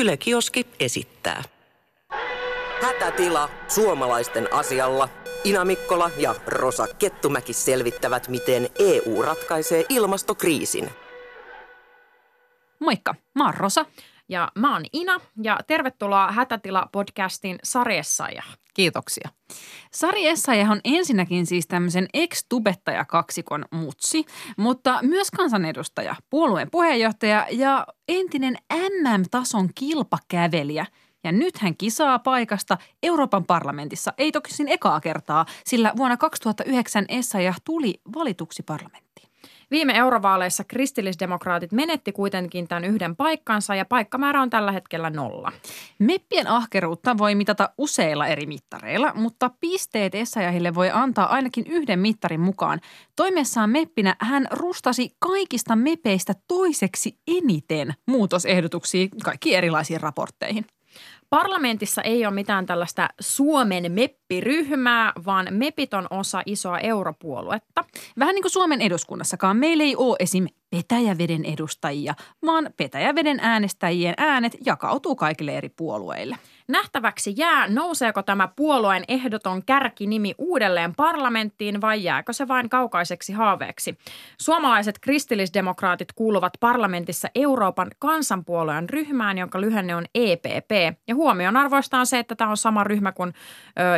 Yle Kioski esittää. Hätätila suomalaisten asialla. Ina Mikkola ja Rosa Kettumäki selvittävät, miten EU ratkaisee ilmastokriisin. Moikka, mä oon Rosa. Ja mä oon Ina ja tervetuloa Hätätila-podcastin Sarjessa ja Kiitoksia. Sari Essayah on ensinnäkin siis tämmöisen ex-tubettaja-kaksikon mutsi, mutta myös kansanedustaja, puolueen puheenjohtaja ja entinen MM-tason kilpakävelijä. Ja nyt hän kisaa paikasta Euroopan parlamentissa, ei toki siinä ekaa kertaa, sillä vuonna 2009 Essayah tuli valituksi parlamenttiin. Viime eurovaaleissa kristillisdemokraatit menetti kuitenkin tämän yhden paikkansa ja paikkamäärä on tällä hetkellä nolla. Meppien ahkeruutta voi mitata useilla eri mittareilla, mutta pisteet Essayahille voi antaa ainakin yhden mittarin mukaan. Toimessaan meppinä hän rustasi kaikista mepeistä toiseksi eniten muutosehdotuksia kaikkiin erilaisiin raportteihin. Parlamentissa ei ole mitään tällaista Suomen meppiryhmää, vaan mepit on osa isoa europuoluetta. Vähän niin kuin Suomen eduskunnassakaan meillä ei ole esim. Petäjäveden edustajia, vaan Petäjäveden äänestäjien äänet jakautuu kaikille eri puolueille. Nähtäväksi jää, nouseeko tämä puolueen ehdoton kärkinimi uudelleen parlamenttiin vai jääkö se vain kaukaiseksi haaveeksi. Suomalaiset kristillisdemokraatit kuuluvat parlamentissa Euroopan kansanpuolueen ryhmään, jonka lyhenne on EPP. Ja huomionarvoista on se, että tämä on sama ryhmä kuin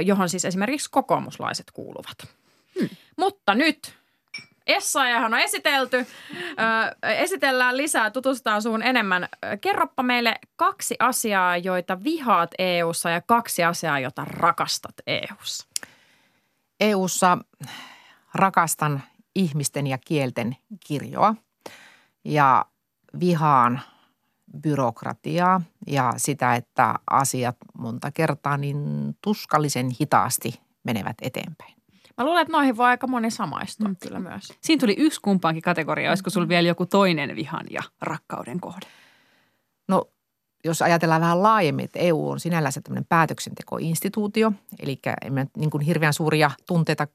johon siis esimerkiksi kokoomuslaiset kuuluvat. Hmm. Mutta nyt Essayahan on esitelty. Esitellään lisää, tutustutaan suun enemmän. Kerroppa meille kaksi asiaa, joita vihaat EU:ssa ja kaksi asiaa, joita rakastat EU:ssa. EU:ssa rakastan ihmisten ja kielten kirjoa ja vihaan byrokratiaa ja sitä, että asiat monta kertaa niin tuskallisen hitaasti menevät eteenpäin. Mä luulen, että noihin voi aika moni samaistua mm. kyllä myös. Siinä tuli yksi kumpaankin kategoria. Olisiko sulla vielä joku toinen vihan ja rakkauden kohde? No jos ajatellaan vähän laajemmin, että EU on sinällänsä tämmöinen päätöksentekoinstituutio, eli emme niin kuin hirveän suuria tunteita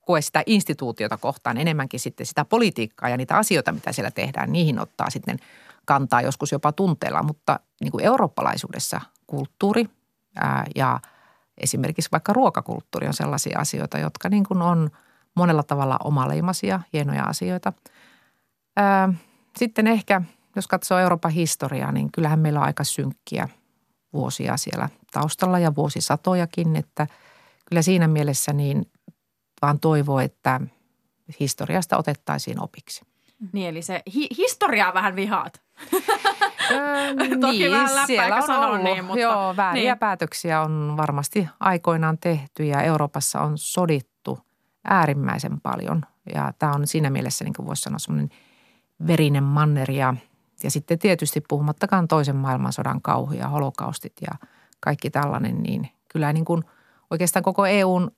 koe sitä instituutiota kohtaan, enemmänkin sitten sitä politiikkaa ja niitä asioita, mitä siellä tehdään, niihin ottaa sitten kantaa joskus jopa tunteella, mutta niin kuin eurooppalaisuudessa kulttuuri ää, ja – esimerkiksi vaikka ruokakulttuuri on sellaisia asioita, jotka niin kuin on monella tavalla omaleimaisia, hienoja asioita. Sitten ehkä, jos katsoo Euroopan historiaa, niin kyllähän meillä on aika synkkiä vuosia siellä taustalla ja vuosisatojakin, että kyllä siinä mielessä niin vaan toivoo, että historiasta otettaisiin opiksi. Niin, eli se hi- historiaa vähän vihaat. Toki niin, vähän siellä on sanoa ollut, niin, mutta, joo, vääriä niin. päätöksiä on varmasti aikoinaan tehty ja Euroopassa on sodittu äärimmäisen paljon. Ja tämä on siinä mielessä, niin kuin voisi sanoa, semmoinen verinen manner ja, ja sitten tietysti puhumattakaan toisen maailmansodan kauhuja, holokaustit ja kaikki tällainen, niin kyllä niin kuin oikeastaan koko EUn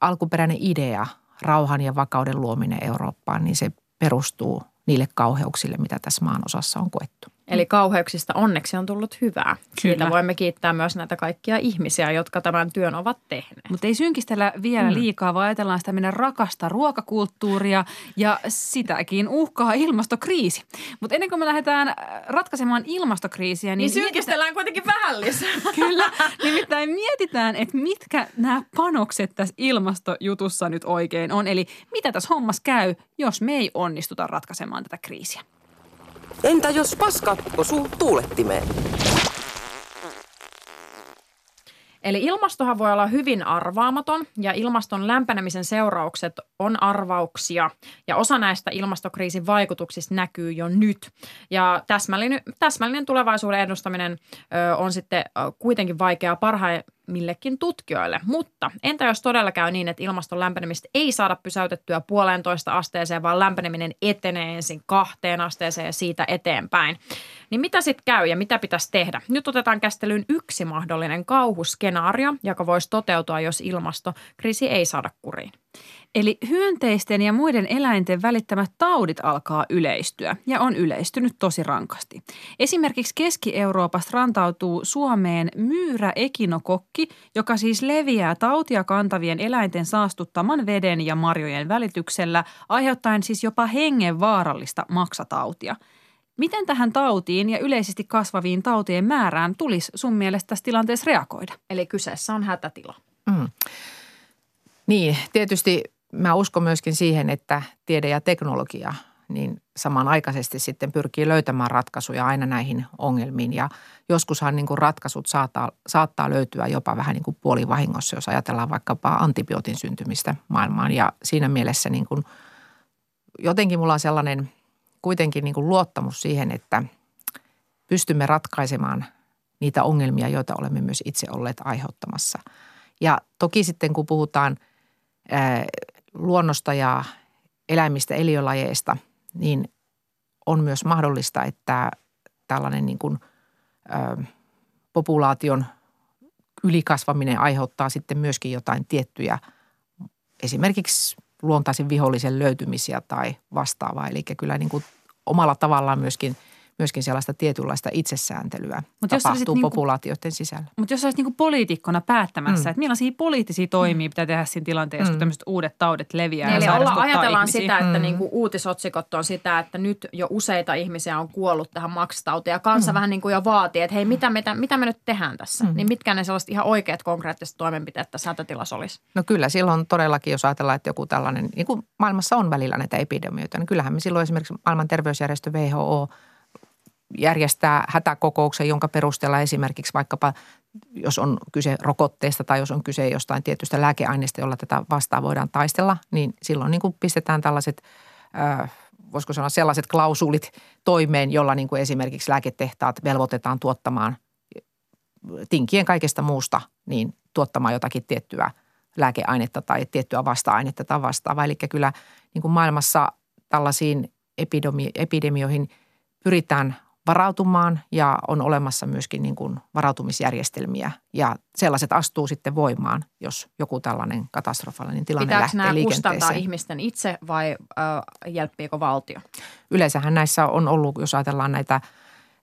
alkuperäinen idea, rauhan ja vakauden luominen Eurooppaan, niin se perustuu niille kauheuksille, mitä tässä maan osassa on koettu. Eli kauheuksista onneksi on tullut hyvää. Kyllä. Siitä voimme kiittää myös näitä kaikkia ihmisiä, jotka tämän työn ovat tehneet. Mutta ei synkistellä vielä mm. liikaa, vaan ajatellaan sitä meidän rakasta ruokakulttuuria ja sitäkin uhkaa ilmastokriisi. Mutta ennen kuin me lähdetään äh, ratkaisemaan ilmastokriisiä, niin, niin synkistellään kuitenkin vähän lisää. Kyllä, nimittäin mietitään, että mitkä nämä panokset tässä ilmastojutussa nyt oikein on. Eli mitä tässä hommassa käy, jos me ei onnistuta ratkaisemaan tätä kriisiä. Entä jos paska osuu tuulettimeen? Eli ilmastohan voi olla hyvin arvaamaton ja ilmaston lämpenemisen seuraukset on arvauksia ja osa näistä ilmastokriisin vaikutuksista näkyy jo nyt. Ja täsmällinen, täsmällinen tulevaisuuden ennustaminen ö, on sitten kuitenkin vaikeaa parhain, millekin tutkijoille. Mutta entä jos todella käy niin, että ilmaston lämpenemistä ei saada pysäytettyä puolentoista asteeseen, vaan lämpeneminen etenee ensin kahteen asteeseen ja siitä eteenpäin. Niin mitä sitten käy ja mitä pitäisi tehdä? Nyt otetaan käsittelyyn yksi mahdollinen kauhuskenaario, joka voisi toteutua, jos ilmastokriisi ei saada kuriin. Eli hyönteisten ja muiden eläinten välittämät taudit alkaa yleistyä ja on yleistynyt tosi rankasti. Esimerkiksi Keski-Euroopasta rantautuu Suomeen myyrä ekinokokki, joka siis leviää tautia kantavien eläinten saastuttaman veden ja marjojen välityksellä, aiheuttaen siis jopa hengenvaarallista maksatautia – Miten tähän tautiin ja yleisesti kasvaviin tautien määrään tulisi sun mielestä tässä tilanteessa reagoida? Eli kyseessä on hätätila. Mm. Niin, tietysti mä uskon myöskin siihen, että tiede ja teknologia niin samanaikaisesti sitten pyrkii löytämään ratkaisuja aina näihin ongelmiin. Ja joskushan niin kuin ratkaisut saattaa, saattaa löytyä jopa vähän niin kuin puolivahingossa, jos ajatellaan vaikkapa antibiootin syntymistä maailmaan. Ja siinä mielessä niin kuin, jotenkin mulla on sellainen kuitenkin niin kuin luottamus siihen, että pystymme ratkaisemaan niitä ongelmia, joita olemme myös itse olleet aiheuttamassa. Ja toki sitten kun puhutaan luonnosta ja eläimistä, eliölajeista – niin on myös mahdollista, että tällainen niin kuin, ö, populaation ylikasvaminen aiheuttaa sitten myöskin jotain tiettyjä esimerkiksi luontaisen vihollisen löytymisiä tai vastaavaa. Eli kyllä niin kuin omalla tavallaan myöskin – myöskin sellaista tietynlaista itsesääntelyä Mut tapahtuu jos populaatioiden niinku, sisällä. Mutta jos olisit niinku poliitikkona päättämässä, mm. että millaisia poliittisia toimia mm. pitää tehdä siinä tilanteessa, mm. kun tämmöiset uudet taudet leviää niin, ja olla, ajatellaan ihmisiä. sitä, että mm. niinku uutisotsikot on sitä, että nyt jo useita ihmisiä on kuollut tähän maksatautiin ja kansa mm. vähän niin kuin jo vaatii, että hei, mitä me, mitä me nyt tehdään tässä? Mm. Niin mitkä ne sellaiset ihan oikeat konkreettiset toimenpiteet tässä hätätilassa olisi? No kyllä, silloin todellakin, jos ajatellaan, että joku tällainen, niin kuin maailmassa on välillä näitä epidemioita, niin kyllähän me silloin esimerkiksi maailman terveysjärjestö WHO – järjestää hätäkokouksen, jonka perusteella esimerkiksi vaikkapa jos on kyse rokotteesta tai jos on kyse jostain tietystä lääkeaineesta, jolla tätä vastaan voidaan taistella, niin silloin niin kuin pistetään tällaiset, voisiko sanoa sellaiset klausulit toimeen, jolla niin kuin esimerkiksi lääketehtaat velvoitetaan tuottamaan tinkien kaikesta muusta, niin tuottamaan jotakin tiettyä lääkeainetta tai tiettyä vasta-ainetta tai vastaavaa. Eli kyllä niin kuin maailmassa tällaisiin epidemioihin pyritään varautumaan ja on olemassa myöskin niin kuin varautumisjärjestelmiä ja sellaiset astuu sitten voimaan, jos joku tällainen katastrofaalinen tilanne Pitääkö lähtee nämä liikenteeseen. kustantaa ihmisten itse vai äh, jälppiikö valtio? Yleensähän näissä on ollut, jos ajatellaan näitä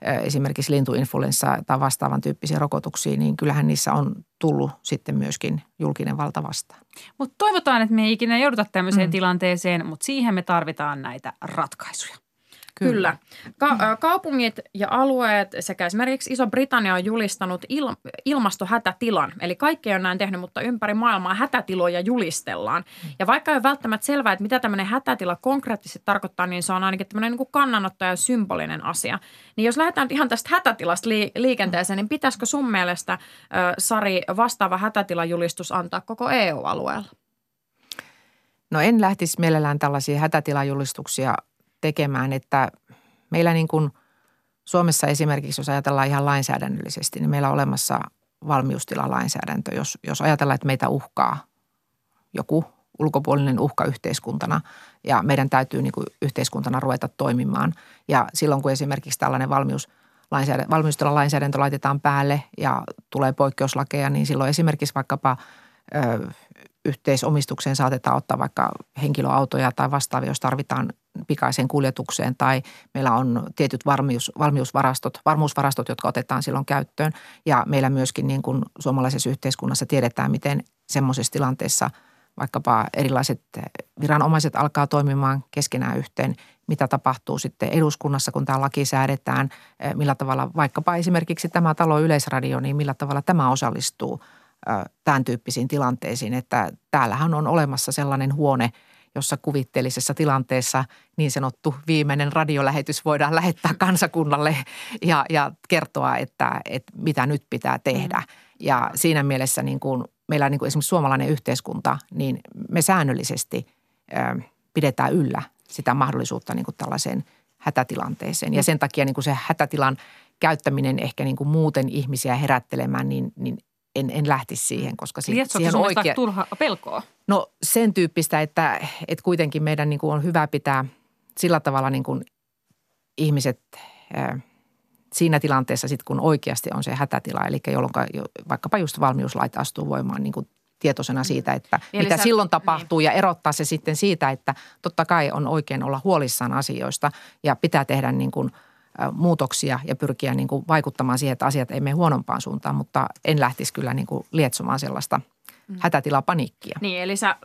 esimerkiksi lintuinfluenssa tai vastaavan tyyppisiä rokotuksia, niin kyllähän niissä on tullut sitten myöskin julkinen valta vastaan. Mutta toivotaan, että me ei ikinä jouduta tämmöiseen mm. tilanteeseen, mutta siihen me tarvitaan näitä ratkaisuja. Kyllä. Ka- kaupungit ja alueet sekä esimerkiksi Iso-Britannia on julistanut il- ilmastohätätilan. Eli kaikki on näin tehnyt, mutta ympäri maailmaa hätätiloja julistellaan. Ja vaikka ei ole välttämättä selvää, että mitä tämmöinen hätätila konkreettisesti tarkoittaa, niin se on ainakin tämmöinen niin kuin kannanotto ja symbolinen asia. Niin jos lähdetään ihan tästä hätätilasta li- liikenteeseen, niin pitäisikö sun mielestä, äh, Sari, vastaava hätätilajulistus antaa koko EU-alueella? No en lähtisi mielellään tällaisia hätätilajulistuksia tekemään, että meillä niin kuin Suomessa esimerkiksi, jos ajatellaan ihan lainsäädännöllisesti, niin meillä on olemassa valmiustilalainsäädäntö, jos, jos ajatellaan, että meitä uhkaa joku ulkopuolinen uhka yhteiskuntana ja meidän täytyy niin kuin yhteiskuntana ruveta toimimaan. Ja silloin kun esimerkiksi tällainen valmius, valmiustilalainsäädäntö laitetaan päälle ja tulee poikkeuslakeja, niin silloin esimerkiksi vaikkapa ö, yhteisomistukseen saatetaan ottaa vaikka henkilöautoja tai vastaavia, jos tarvitaan pikaiseen kuljetukseen tai meillä on tietyt valmius, valmiusvarastot, varmuusvarastot, jotka otetaan silloin käyttöön. Ja meillä myöskin niin kuin suomalaisessa yhteiskunnassa tiedetään, miten semmoisessa tilanteessa vaikkapa erilaiset viranomaiset alkaa toimimaan keskenään yhteen, mitä tapahtuu sitten eduskunnassa, kun tämä laki säädetään, millä tavalla vaikkapa esimerkiksi tämä talo Yleisradio, niin millä tavalla tämä osallistuu tämän tyyppisiin tilanteisiin, että täällähän on olemassa sellainen huone – jossa kuvitteellisessa tilanteessa niin sanottu viimeinen radiolähetys voidaan lähettää kansakunnalle ja, ja kertoa, että, että mitä nyt pitää tehdä. Mm. Ja siinä mielessä niin kuin meillä niin kuin esimerkiksi suomalainen yhteiskunta, niin me säännöllisesti ö, pidetään yllä sitä mahdollisuutta niin kuin tällaiseen hätätilanteeseen. Ja mm. sen takia niin kuin se hätätilan käyttäminen ehkä niin kuin muuten ihmisiä herättelemään, niin, niin en, en lähtisi siihen, koska si- siihen oikea... turha pelkoa? No sen tyyppistä, että, että kuitenkin meidän niin kuin on hyvä pitää sillä tavalla niin kuin ihmiset ää, siinä tilanteessa sitten, kun oikeasti on se hätätila, eli jolloin vaikkapa just valmiuslait astuu voimaan niin kuin tietoisena mm. siitä, että Eli mitä sä, silloin tapahtuu niin. ja erottaa se sitten siitä, että totta kai on oikein olla huolissaan asioista ja pitää tehdä niin kuin – muutoksia ja pyrkiä niin kuin vaikuttamaan siihen, että asiat ei mene huonompaan suuntaan, mutta en lähtisi kyllä niin kuin lietsomaan sellaista mm. hätätilapaniikkia. Niin, eli sä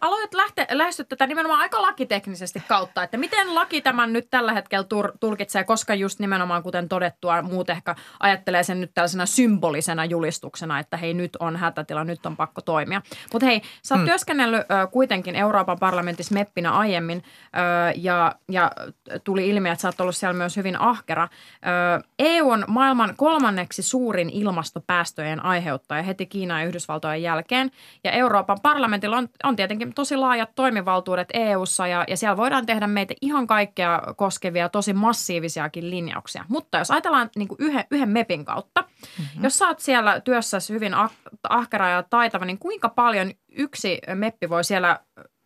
aloit lähte, lähestyä tätä nimenomaan aika lakiteknisesti kautta, että miten laki tämän nyt tällä hetkellä tur, tulkitsee, koska just nimenomaan kuten todettua, muut ehkä ajattelee sen nyt tällaisena symbolisena julistuksena, että hei nyt on hätätila, nyt on pakko toimia. Mutta hei, sä oot mm. työskennellyt ö, kuitenkin Euroopan parlamentissa meppinä aiemmin ö, ja, ja tuli ilmi, että sä oot ollut siellä myös hyvin ahkera. Ö, EU on maailman kolmanneksi suurin ilmastopäästöjen aiheuttaja heti Kiinan ja Yhdysvaltojen jälkeen. Ja Euroopan parlamentilla on, on tietenkin tosi laajat toimivaltuudet EU:ssa ja, ja siellä voidaan tehdä meitä ihan kaikkea koskevia tosi massiivisiakin linjauksia. Mutta jos ajatellaan niin kuin yhden, yhden MEPin kautta, mm-hmm. jos sä oot siellä työssä hyvin ah, ahkera ja taitava, niin kuinka paljon yksi MEPpi voi siellä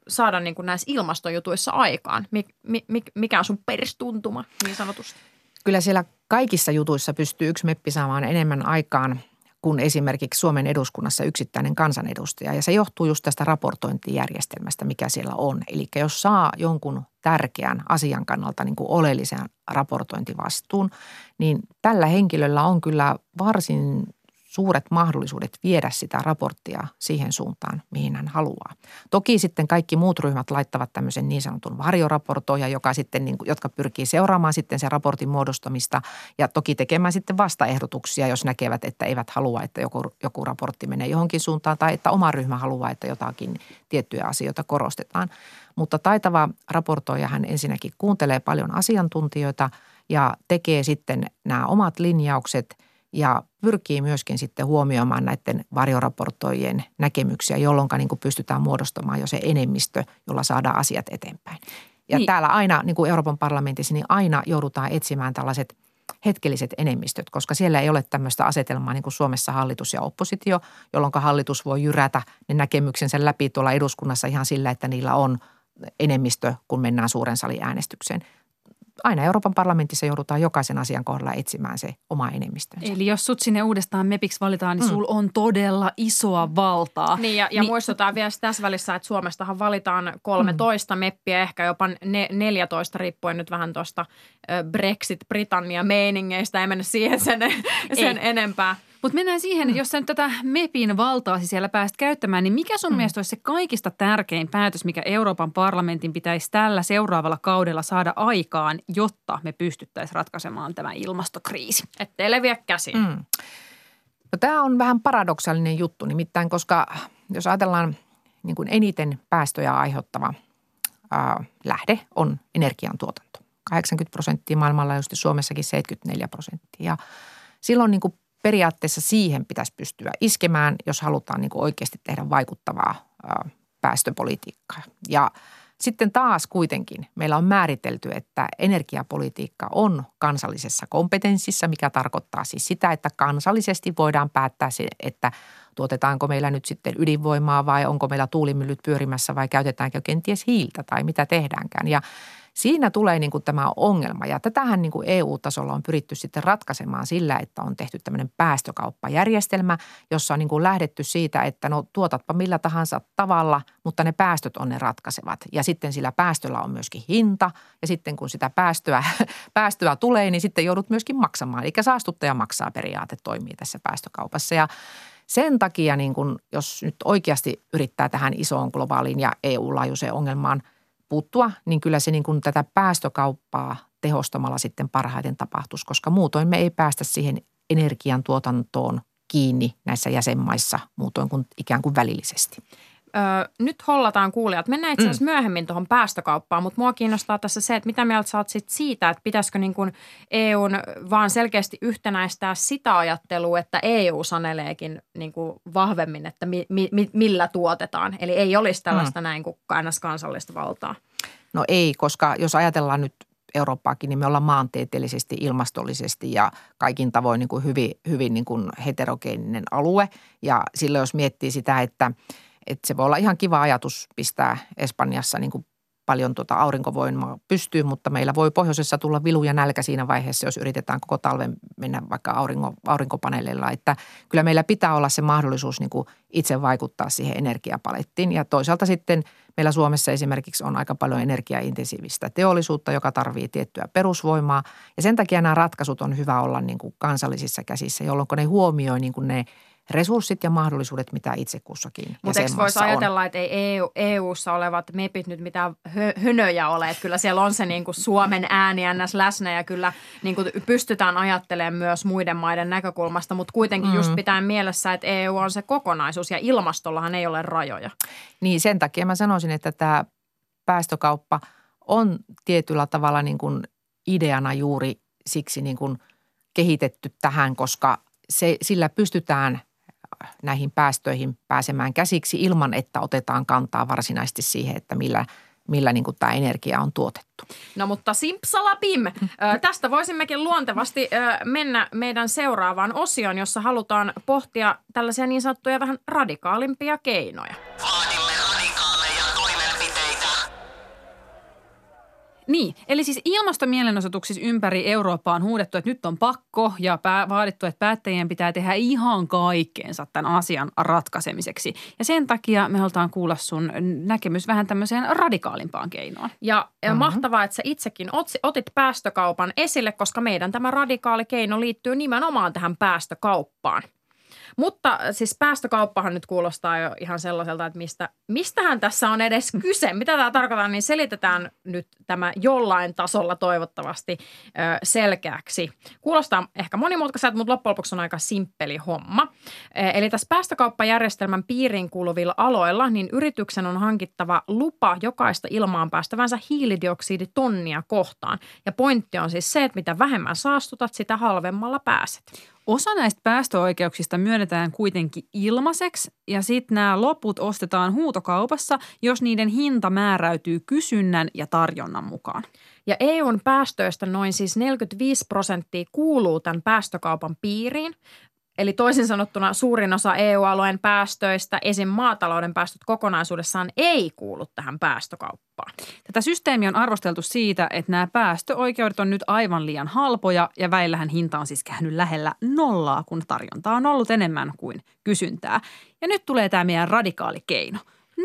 saada niin kuin näissä ilmastojutuissa aikaan? Mik, mik, mikä on sun peristuntuma niin sanotusti? Kyllä siellä kaikissa jutuissa pystyy yksi meppi saamaan enemmän aikaan kuin esimerkiksi Suomen eduskunnassa yksittäinen kansanedustaja. Ja se johtuu just tästä raportointijärjestelmästä, mikä siellä on. Eli jos saa jonkun tärkeän asian kannalta niin kuin oleellisen raportointivastuun, niin tällä henkilöllä on kyllä varsin suuret mahdollisuudet viedä sitä raporttia siihen suuntaan, mihin hän haluaa. Toki sitten kaikki muut ryhmät laittavat tämmöisen niin sanotun varjoraportoja, joka sitten, niin jotka pyrkii seuraamaan sitten sen raportin muodostamista ja toki tekemään sitten vastaehdotuksia, jos näkevät, että eivät halua, että joku, joku raportti menee johonkin suuntaan tai että oma ryhmä haluaa, että jotakin tiettyjä asioita korostetaan. Mutta taitava raportoija hän ensinnäkin kuuntelee paljon asiantuntijoita ja tekee sitten nämä omat linjaukset – ja pyrkii myöskin sitten huomioimaan näiden varjoraportoijien näkemyksiä, jolloin niin kuin pystytään muodostamaan jo se enemmistö, jolla saadaan asiat eteenpäin. Ja niin. täällä aina, niin kuin Euroopan parlamentissa, niin aina joudutaan etsimään tällaiset hetkelliset enemmistöt, koska siellä ei ole tämmöistä asetelmaa niin kuin Suomessa hallitus ja oppositio, jolloin hallitus voi jyrätä ne näkemyksensä läpi tuolla eduskunnassa ihan sillä, että niillä on enemmistö, kun mennään suuren salin äänestykseen aina Euroopan parlamentissa joudutaan jokaisen asian kohdalla etsimään se oma enemmistönsä. Eli jos sut sinne uudestaan MEPiksi valitaan, niin mm. sul on todella isoa valtaa. Niin ja, ja niin, muistutaan vielä tässä välissä, että Suomestahan valitaan 13 mm. meppiä, ehkä jopa ne, 14 riippuen nyt vähän tuosta Brexit-Britannia-meiningeistä. Ei mennä siihen sen, sen enempää. Mutta mennään siihen, mm. jos sä nyt tätä MEPin valtaasi siellä pääst käyttämään, niin mikä sun mm. mielestä olisi se kaikista tärkein päätös, mikä Euroopan parlamentin pitäisi tällä seuraavalla kaudella saada aikaan, jotta me pystyttäisiin ratkaisemaan tämä ilmastokriisi? Ettei leviä käsiin. Mm. No, tämä on vähän paradoksaalinen juttu, nimittäin koska jos ajatellaan niin kuin eniten päästöjä aiheuttava ää, lähde on energiantuotanto. 80 prosenttia maailmanlaajuisesti, Suomessakin 74 prosenttia. Ja silloin niin kuin periaatteessa siihen pitäisi pystyä iskemään, jos halutaan niin kuin oikeasti tehdä vaikuttavaa päästöpolitiikkaa. Ja sitten taas kuitenkin meillä on määritelty, että energiapolitiikka on kansallisessa kompetenssissa, mikä tarkoittaa siis sitä, että kansallisesti voidaan päättää se, että tuotetaanko meillä nyt sitten ydinvoimaa vai onko meillä tuulimyllyt pyörimässä vai käytetäänkö kenties hiiltä tai mitä tehdäänkään. Ja Siinä tulee niin kuin tämä ongelma ja tätähän niin kuin EU-tasolla on pyritty sitten ratkaisemaan sillä, että on tehty tämmöinen päästökauppajärjestelmä, jossa on niin kuin lähdetty siitä, että no tuotatpa millä tahansa tavalla, mutta ne päästöt on ne ratkaisevat. Ja sitten sillä päästöllä on myöskin hinta ja sitten kun sitä päästöä, päästöä tulee, niin sitten joudut myöskin maksamaan. Eli saastuttaja maksaa periaate toimii tässä päästökaupassa ja sen takia, niin kun, jos nyt oikeasti yrittää tähän isoon globaaliin ja EU-laajuiseen ongelmaan – puuttua, niin kyllä se niin kuin tätä päästökauppaa tehostamalla sitten parhaiten tapahtuisi, koska muutoin me ei päästä siihen energiantuotantoon kiinni näissä jäsenmaissa muutoin kuin ikään kuin välillisesti. Öö, nyt hollataan kuulijat. Mennään itse asiassa mm. myöhemmin tuohon päästökauppaan, mutta mua kiinnostaa tässä se, että mitä mieltä saat sit siitä, että pitäisikö niin kuin EUn vaan selkeästi yhtenäistää sitä ajattelua, että EU saneleekin niin kuin vahvemmin, että mi, mi, millä tuotetaan. Eli ei olisi tällaista mm. näin kuin kansallista valtaa. No ei, koska jos ajatellaan nyt Eurooppaakin, niin me ollaan maantieteellisesti, ilmastollisesti ja kaikin tavoin niin kuin hyvin, hyvin niin kuin heterogeeninen alue. Ja silloin jos miettii sitä, että – että se voi olla ihan kiva ajatus pistää Espanjassa niin kuin paljon tuota aurinkovoimaa pystyy, mutta meillä voi pohjoisessa tulla vilu ja nälkä siinä vaiheessa, jos yritetään koko talven mennä vaikka aurinko, aurinkopaneeleilla. Että kyllä meillä pitää olla se mahdollisuus niin kuin itse vaikuttaa siihen energiapalettiin. Ja toisaalta sitten meillä Suomessa esimerkiksi on aika paljon energiaintensiivistä teollisuutta, joka tarvii tiettyä perusvoimaa. Ja sen takia nämä ratkaisut on hyvä olla niin kuin kansallisissa käsissä, jolloin ne huomioi niin kuin ne – resurssit ja mahdollisuudet, mitä itse kussakin Mutta eikö voisi ajatella, että ei EU, EU-ssa olevat mepit nyt mitään hö, hönöjä ole, että kyllä siellä on se niin kuin Suomen ääni ns. läsnä ja kyllä niin kuin pystytään ajattelemaan myös muiden maiden näkökulmasta, mutta kuitenkin mm. just pitää mielessä, että EU on se kokonaisuus ja ilmastollahan ei ole rajoja. Niin sen takia mä sanoisin, että tämä päästökauppa on tietyllä tavalla niin kuin ideana juuri siksi niin kuin kehitetty tähän, koska se, sillä pystytään näihin päästöihin pääsemään käsiksi ilman, että otetaan kantaa varsinaisesti siihen, että millä, millä niin tämä energia on tuotettu. No mutta simpsalapim. Tästä voisimmekin luontevasti mennä meidän seuraavaan osioon, jossa halutaan pohtia tällaisia niin sanottuja vähän radikaalimpia keinoja. Vaadimme Niin, eli siis ilmastomielenosoituksissa ympäri Eurooppaa on huudettu, että nyt on pakko ja pää, vaadittu, että päättäjien pitää tehdä ihan kaikkeensa tämän asian ratkaisemiseksi. Ja sen takia me halutaan kuulla sun näkemys vähän tämmöiseen radikaalimpaan keinoon. Ja mm-hmm. mahtavaa, että sä itsekin otit päästökaupan esille, koska meidän tämä radikaali keino liittyy nimenomaan tähän päästökauppaan. Mutta siis päästökauppahan nyt kuulostaa jo ihan sellaiselta, että mistä, mistähän tässä on edes kyse. Mitä tämä tarkoittaa, niin selitetään nyt tämä jollain tasolla toivottavasti ö, selkeäksi. Kuulostaa ehkä monimutkaiselta, mutta loppujen lopuksi on aika simppeli homma. Eli tässä päästökauppajärjestelmän piiriin kuuluvilla aloilla, niin yrityksen on hankittava lupa jokaista ilmaan päästävänsä hiilidioksiditonnia kohtaan. Ja pointti on siis se, että mitä vähemmän saastutat, sitä halvemmalla pääset. Osa näistä päästöoikeuksista myönnetään kuitenkin ilmaiseksi ja sitten nämä loput ostetaan huutokaupassa, jos niiden hinta määräytyy kysynnän ja tarjonnan mukaan. Ja EUn päästöistä noin siis 45 prosenttia kuuluu tämän päästökaupan piiriin, Eli toisin sanottuna suurin osa EU-alueen päästöistä, esim. maatalouden päästöt kokonaisuudessaan, ei kuulu tähän päästökauppaan. Tätä systeemiä on arvosteltu siitä, että nämä päästöoikeudet on nyt aivan liian halpoja ja väillähän hinta on siis käynyt lähellä nollaa, kun tarjontaa on ollut enemmän kuin kysyntää. Ja nyt tulee tämä meidän radikaali keino.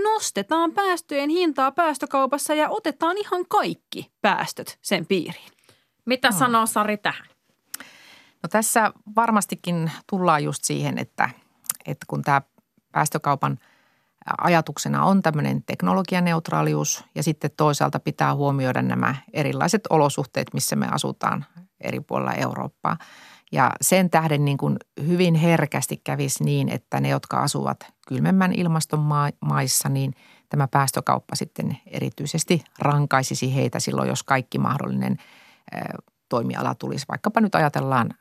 Nostetaan päästöjen hintaa päästökaupassa ja otetaan ihan kaikki päästöt sen piiriin. Mitä no. sanoo Sari tähän? No tässä varmastikin tullaan just siihen, että, että kun tämä päästökaupan ajatuksena on tämmöinen teknologianeutraalius ja sitten toisaalta pitää huomioida nämä erilaiset olosuhteet, missä me asutaan eri puolilla Eurooppaa. Ja sen tähden niin kuin hyvin herkästi kävisi niin, että ne, jotka asuvat kylmemmän ilmaston maissa, niin tämä päästökauppa sitten erityisesti rankaisisi heitä silloin, jos kaikki mahdollinen toimiala tulisi. Vaikkapa nyt ajatellaan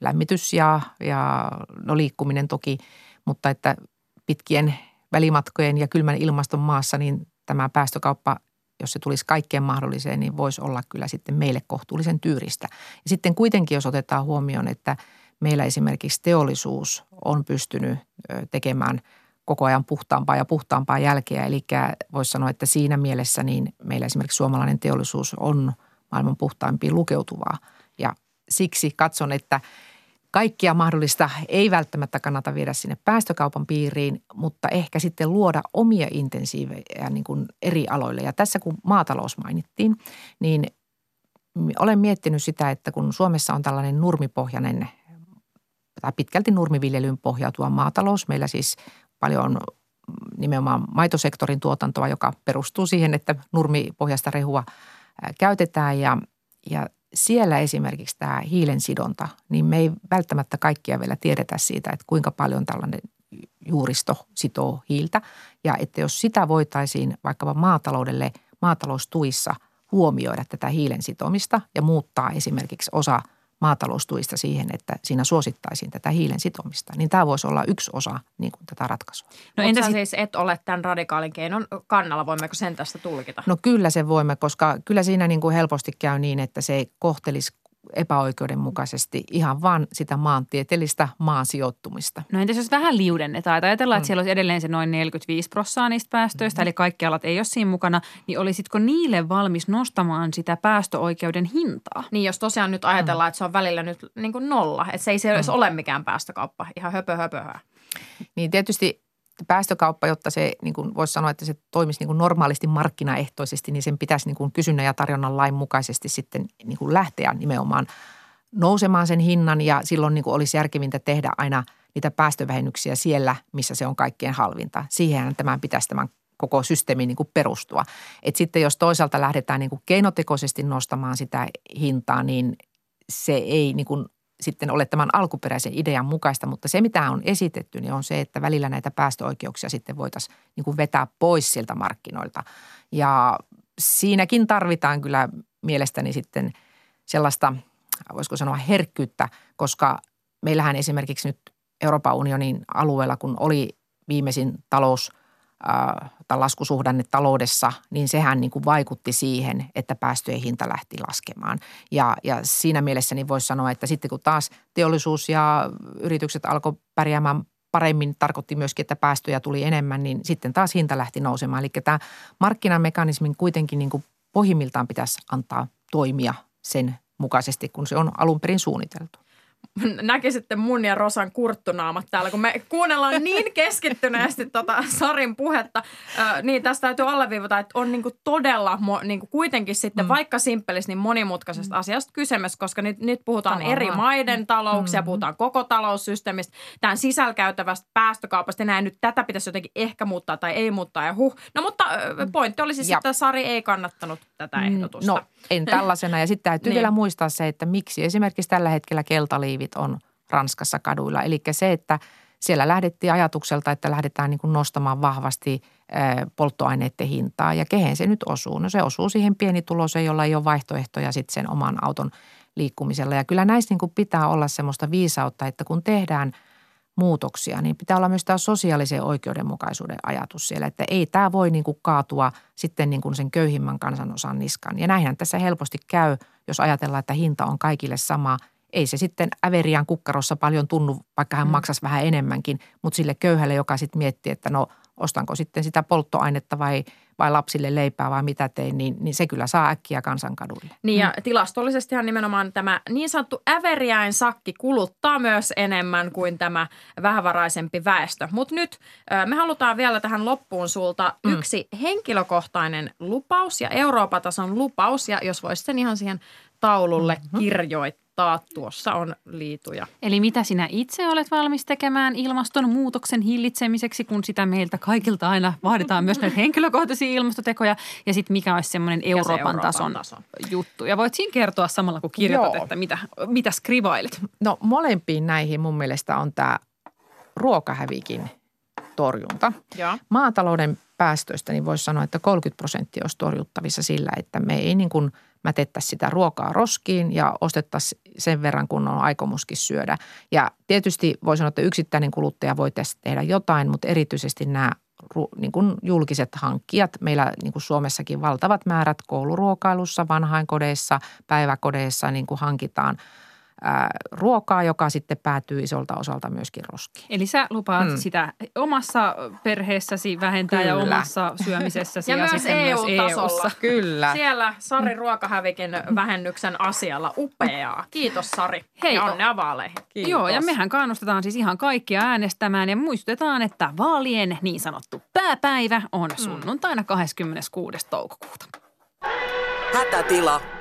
lämmitys ja, ja no liikkuminen toki, mutta että pitkien välimatkojen ja kylmän ilmaston maassa, niin tämä päästökauppa, jos se tulisi kaikkeen mahdolliseen, niin voisi olla kyllä sitten meille kohtuullisen tyyristä. Ja sitten kuitenkin, jos otetaan huomioon, että meillä esimerkiksi teollisuus on pystynyt tekemään koko ajan puhtaampaa ja puhtaampaa jälkeä. Eli voisi sanoa, että siinä mielessä niin meillä esimerkiksi suomalainen teollisuus on maailman puhtaimpiin lukeutuvaa. Siksi katson, että kaikkia mahdollista ei välttämättä kannata viedä sinne päästökaupan piiriin, mutta ehkä sitten luoda omia intensiivejä niin kuin eri aloille. Ja tässä kun maatalous mainittiin, niin olen miettinyt sitä, että kun Suomessa on tällainen nurmipohjainen tai pitkälti nurmiviljelyyn pohjautuva maatalous, meillä siis paljon nimenomaan maitosektorin tuotantoa, joka perustuu siihen, että nurmipohjasta rehua käytetään ja, ja siellä esimerkiksi tämä hiilen sidonta, niin me ei välttämättä kaikkia vielä tiedetä siitä, että kuinka paljon tällainen juuristo sitoo hiiltä. Ja että jos sitä voitaisiin vaikkapa maataloudelle maataloustuissa huomioida tätä hiilen sitomista ja muuttaa esimerkiksi osa – maataloustuista siihen, että siinä suosittaisiin tätä hiilen sitomista, niin tämä voisi olla yksi osa niin kuin tätä ratkaisua. No entä sit... siis et ole tämän radikaalin keinon kannalla, voimmeko sen tästä tulkita? No kyllä se voimme, koska kyllä siinä niin kuin helposti käy niin, että se ei kohtelisi epäoikeudenmukaisesti ihan vaan sitä maantieteellistä maan sijoittumista. No entäs jos vähän liudennetaan, että ajatellaan, että mm. siellä olisi edelleen se noin 45 prosenttia niistä päästöistä, mm-hmm. eli kaikki alat ei ole siinä mukana, niin olisitko niille valmis nostamaan sitä päästöoikeuden hintaa? Niin, jos tosiaan nyt ajatellaan, mm. että se on välillä nyt niin kuin nolla, että se ei se mm. ole mikään päästökauppa, ihan höpö höpöhö. Niin tietysti päästökauppa, jotta se niin kuin voisi sanoa, että se toimisi niin kuin normaalisti markkinaehtoisesti, niin sen pitäisi niin kuin kysynnän ja tarjonnan lain mukaisesti sitten niin kuin lähteä nimenomaan nousemaan sen hinnan ja silloin niin kuin olisi järkevintä tehdä aina niitä päästövähennyksiä siellä, missä se on kaikkein halvinta. Siihen tämän pitäisi tämän koko systeemi niin kuin perustua. Et sitten jos toisaalta lähdetään niin kuin keinotekoisesti nostamaan sitä hintaa, niin se ei niin kuin sitten ole tämän alkuperäisen idean mukaista, mutta se mitä on esitetty, niin on se, että välillä näitä päästöoikeuksia sitten voitaisiin niin vetää pois siltä markkinoilta. Ja siinäkin tarvitaan kyllä mielestäni sitten sellaista, voisiko sanoa herkkyyttä, koska meillähän esimerkiksi nyt Euroopan unionin alueella, kun oli viimeisin talous – tai laskusuhdanne taloudessa, niin sehän niin kuin vaikutti siihen, että päästöjen hinta lähti laskemaan. Ja, ja siinä mielessä niin voisi sanoa, että sitten kun taas teollisuus ja yritykset alkoi pärjäämään paremmin, tarkoitti myöskin, että päästöjä tuli enemmän, niin sitten taas hinta lähti nousemaan. Eli tämä markkinamekanismin kuitenkin niin kuin pohjimmiltaan pitäisi antaa toimia sen mukaisesti, kun se on alun perin suunniteltu näkisitte mun ja Rosan kurttunaamat täällä, kun me kuunnellaan niin keskittyneesti tota Sarin puhetta, ö, niin tästä täytyy alleviivata, että on niinku todella mo, niinku kuitenkin sitten, mm. vaikka simppelis, niin monimutkaisesta mm. asiasta kysymys, koska nyt, nyt puhutaan Tavallaan. eri maiden talouksia, mm. puhutaan koko taloussysteemistä, tämän sisälkäytävästä päästökaupasta, näin nyt tätä pitäisi jotenkin ehkä muuttaa tai ei muuttaa, ja huh. No mutta mm. pointti oli siis, että Sari ei kannattanut tätä mm. ehdotusta. No en tällaisena, ja sitten täytyy niin. vielä muistaa se, että miksi esimerkiksi tällä hetkellä keltaliivi liivit on Ranskassa kaduilla. Eli se, että siellä lähdettiin ajatukselta, että lähdetään niin kuin nostamaan vahvasti polttoaineiden hintaa. Ja kehen se nyt osuu? No se osuu siihen pienituloiseen, jolla ei ole vaihtoehtoja sitten sen oman auton liikkumisella. Ja kyllä näissä niin kuin pitää olla semmoista viisautta, että kun tehdään muutoksia, niin pitää olla myös tämä sosiaalisen oikeudenmukaisuuden ajatus siellä, että ei tämä voi niin kuin kaatua sitten niin kuin sen köyhimmän kansanosan niskan. Ja näinhän tässä helposti käy, jos ajatellaan, että hinta on kaikille sama – ei se sitten äveriään kukkarossa paljon tunnu, vaikka hän mm. maksaisi vähän enemmänkin, mutta sille köyhälle, joka sitten miettii, että no ostanko sitten sitä polttoainetta vai, vai lapsille leipää vai mitä tein, niin, niin se kyllä saa äkkiä kansankaduille. Niin ja mm. tilastollisestihan nimenomaan tämä niin sanottu äveriäin sakki kuluttaa myös enemmän kuin tämä vähävaraisempi väestö. Mutta nyt me halutaan vielä tähän loppuun sulta mm. yksi henkilökohtainen lupaus ja Euroopan tason lupaus ja jos voisit sen ihan siihen taululle mm-hmm. kirjoittaa taat tuossa on liituja. Eli mitä sinä itse olet valmis tekemään ilmastonmuutoksen hillitsemiseksi, kun sitä meiltä kaikilta aina vaaditaan myös näitä henkilökohtaisia ilmastotekoja. Ja sitten mikä olisi semmoinen Euroopan, Euroopan tason, tason juttu. Ja voit siinä kertoa samalla, kun kirjoitat, Joo. että mitä, mitä skrivailet. No molempiin näihin mun mielestä on tämä ruokahävikin torjunta. Ja. Maatalouden päästöistä niin voisi sanoa, että 30 prosenttia olisi torjuttavissa sillä, että me ei niin kuin – mätettäisiin sitä ruokaa roskiin ja ostettaisiin sen verran, kun on aikomuskin syödä. Ja tietysti voi sanoa, että yksittäinen kuluttaja voi tässä tehdä jotain, mutta erityisesti nämä niin kuin julkiset hankkijat. Meillä niin kuin Suomessakin valtavat määrät kouluruokailussa, vanhainkodeissa, päiväkodeissa niin kuin hankitaan – ruokaa, joka sitten päätyy isolta osalta myöskin roskiin. Eli sä lupaat mm. sitä omassa perheessäsi vähentää Kyllä. ja omassa syömisessäsi ja, ja myös EU-tasolla. eu Kyllä. Siellä Sari Ruokahävikin vähennyksen asialla. Upeaa. Kiitos Sari. Hei. Ja onnea vaaleihin. Kiitos. Joo, ja mehän kannustetaan siis ihan kaikkia äänestämään ja muistutetaan, että vaalien niin sanottu pääpäivä on mm. sunnuntaina 26. toukokuuta. Hätätila.